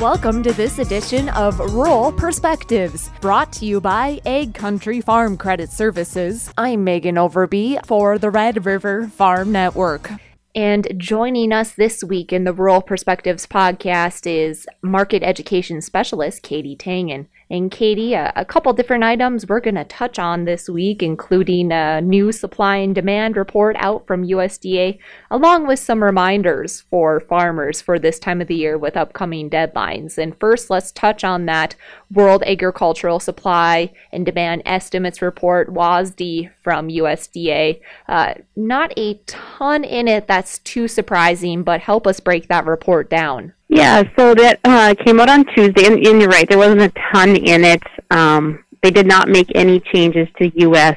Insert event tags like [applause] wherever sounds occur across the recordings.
Welcome to this edition of Rural Perspectives, brought to you by Ag Country Farm Credit Services. I'm Megan Overby for the Red River Farm Network. And joining us this week in the Rural Perspectives podcast is market education specialist Katie Tangen. And Katie, a, a couple different items we're going to touch on this week, including a new supply and demand report out from USDA, along with some reminders for farmers for this time of the year with upcoming deadlines. And first, let's touch on that World Agricultural Supply and Demand Estimates report, WASDE, from USDA. Uh, not a ton in it that's too surprising, but help us break that report down. Yeah, so that uh, came out on Tuesday, and, and, you're right, there wasn't a ton in it. Um, they did not make any changes to U.S.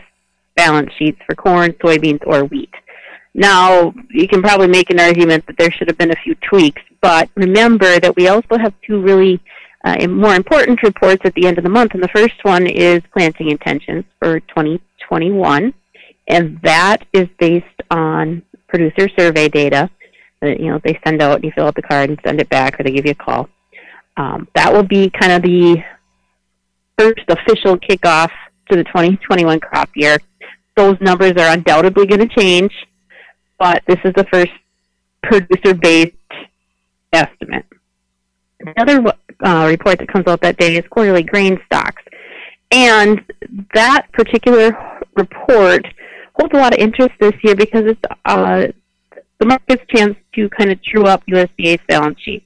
balance sheets for corn, soybeans, or wheat. Now, you can probably make an argument that there should have been a few tweaks, but remember that we also have two really uh, more important reports at the end of the month, and the first one is planting intentions for 2021, and that is based on producer survey data that you know they send out and you fill out the card and send it back or they give you a call. Um, that will be kind of the first official kickoff to the 2021 crop year. Those numbers are undoubtedly going to change, but this is the first producer-based estimate. Another uh, report that comes out that day is quarterly grain stocks, and that particular report holds a lot of interest this year because it's uh, the market's chance to kind of true up USDA's balance sheet.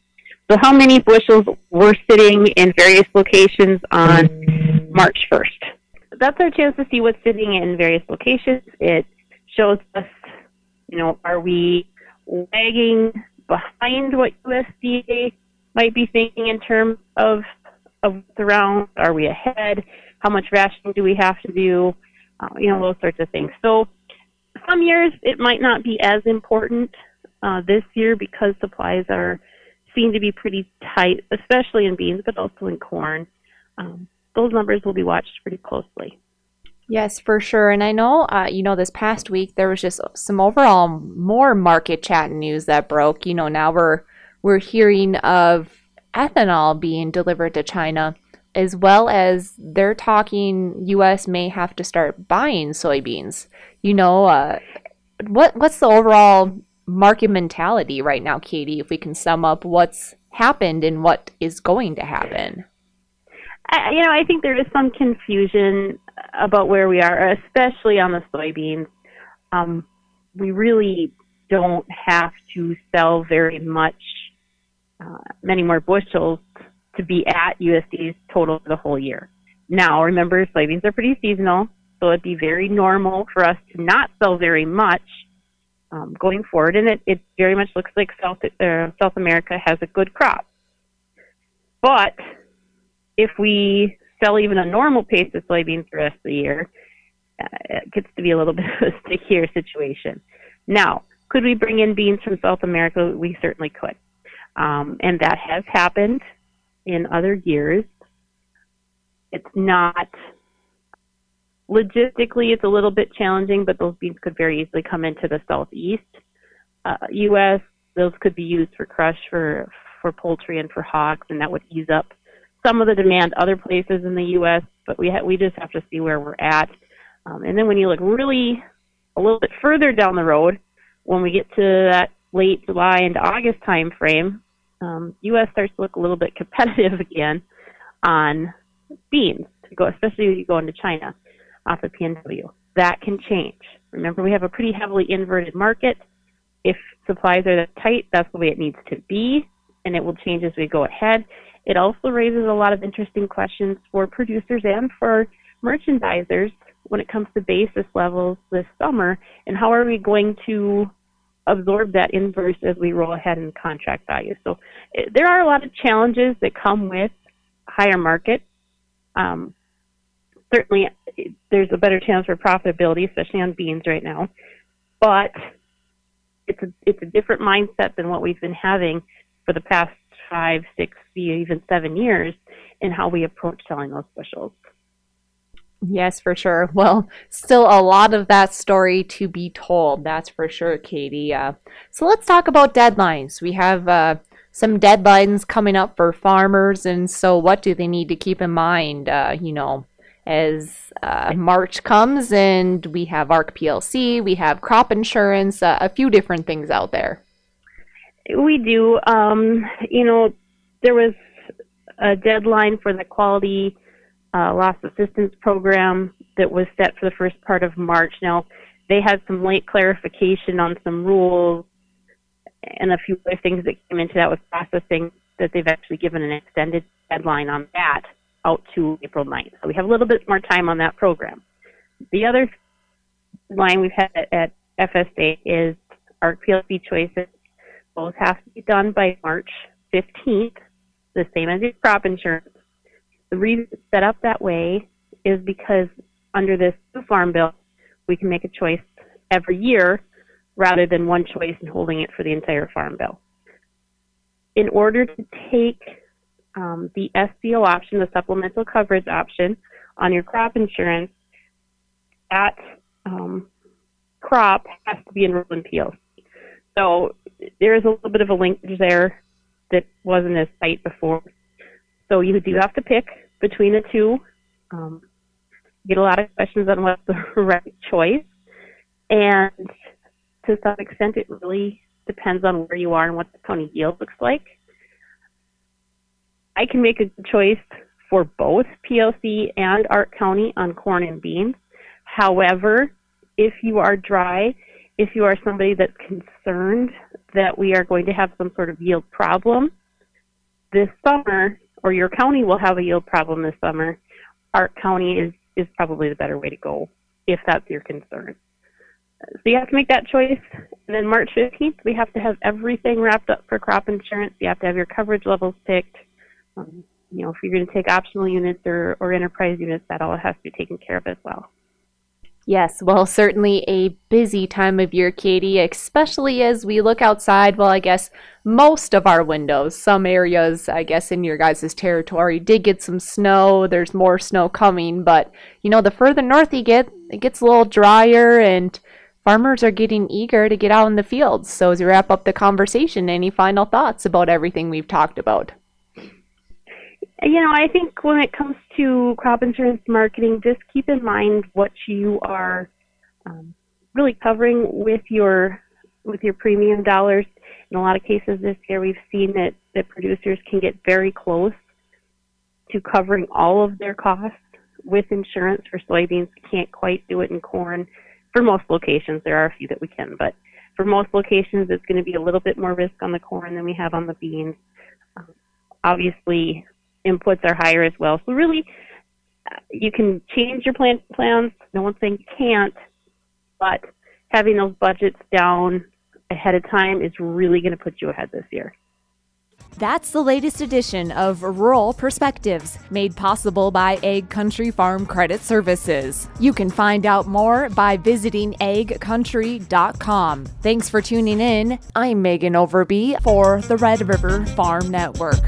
So how many bushels were sitting in various locations on March 1st? That's our chance to see what's sitting in various locations. It shows us, you know, are we lagging behind what USDA might be thinking in terms of of what's around? Are we ahead? How much rationing do we have to do? Uh, you know, those sorts of things. So some years it might not be as important uh, this year because supplies are seen to be pretty tight, especially in beans, but also in corn. Um, those numbers will be watched pretty closely. Yes, for sure. And I know, uh, you know, this past week there was just some overall more market chat news that broke. You know, now we're we're hearing of ethanol being delivered to China, as well as they're talking U.S. may have to start buying soybeans you know, uh, what what's the overall market mentality right now, Katie? If we can sum up what's happened and what is going to happen. I, you know, I think there is some confusion about where we are, especially on the soybeans. Um, we really don't have to sell very much, uh, many more bushels to be at USD's total for the whole year. Now, remember, soybeans are pretty seasonal, so it'd be very normal for us to not sell very much um, going forward. And it, it very much looks like South, uh, South America has a good crop. But if we sell even a normal pace of soybeans the rest of the year, uh, it gets to be a little [laughs] bit of a stickier situation. Now, could we bring in beans from South America? We certainly could. Um, and that has happened in other years. It's not Logistically, it's a little bit challenging, but those beans could very easily come into the southeast uh, U.S. Those could be used for crush for for poultry and for hogs, and that would ease up some of the demand other places in the U.S. But we ha- we just have to see where we're at. Um, and then when you look really a little bit further down the road, when we get to that late July and August timeframe, um, U.S. starts to look a little bit competitive again on beans, to go, especially when you go into China off of PNW. That can change. Remember, we have a pretty heavily inverted market. If supplies are that tight, that's the way it needs to be, and it will change as we go ahead. It also raises a lot of interesting questions for producers and for merchandisers when it comes to basis levels this summer, and how are we going to absorb that inverse as we roll ahead in contract values. So it, there are a lot of challenges that come with higher market. Um, certainly there's a better chance for profitability, especially on beans right now. But it's a it's a different mindset than what we've been having for the past five, six, even seven years in how we approach selling those bushels. Yes, for sure. [laughs] Well, still a lot of that story to be told. That's for sure, Katie. Uh, so let's talk about deadlines. We have uh, some deadlines coming up for farmers, and so what do they need to keep in mind? Uh, you know, as uh, March comes and we have ARC PLC, we have crop insurance, uh, a few different things out there. We do. Um, you know, there was a deadline for the quality uh, loss assistance program that was set for the first part of March. Now, they had some late clarification on some rules and a few other things that came into that with processing that they've actually given an extended deadline on that out to April 9th. So we have a little bit more time on that program. The other line we've had at FSA is our PLC choices. Both have to be done by March 15th, the same as your crop insurance. The reason it's set up that way is because under this farm bill, we can make a choice every year rather than one choice and holding it for the entire farm bill. In order to take um, the SCO option, the supplemental coverage option on your crop insurance, that um, crop has to be enrolled in PLC. So there is a little bit of a linkage there that wasn't as tight before. So you do have to pick between the two. Um, get a lot of questions on what's the [laughs] right choice. And to some extent, it really depends on where you are and what the county yield looks like. I can make a choice for both PLC and ARC County on corn and beans. However, if you are dry, if you are somebody that's concerned that we are going to have some sort of yield problem this summer, or your county will have a yield problem this summer, ARC County is, is probably the better way to go if that's your concern. So you have to make that choice. And then March 15th, we have to have everything wrapped up for crop insurance. You have to have your coverage levels picked. Um, you know, if you're going to take optional units or, or enterprise units, that all has to be taken care of as well. Yes, well, certainly a busy time of year, Katie, especially as we look outside. Well, I guess most of our windows, some areas, I guess, in your guys' territory did get some snow. There's more snow coming, but you know, the further north you get, it gets a little drier and farmers are getting eager to get out in the fields. So, as we wrap up the conversation, any final thoughts about everything we've talked about? You know, I think when it comes to crop insurance marketing, just keep in mind what you are um, really covering with your with your premium dollars. In a lot of cases this year, we've seen that that producers can get very close to covering all of their costs with insurance for soybeans. Can't quite do it in corn. For most locations, there are a few that we can, but for most locations, it's going to be a little bit more risk on the corn than we have on the beans. Um, obviously, inputs are higher as well. So really, uh, you can change your plant plans. No one's saying you can't, but having those budgets down ahead of time is really going to put you ahead this year. That's the latest edition of Rural Perspectives, made possible by Ag Country Farm Credit Services. You can find out more by visiting agcountry.com. Thanks for tuning in. I'm Megan Overby for the Red River Farm Network.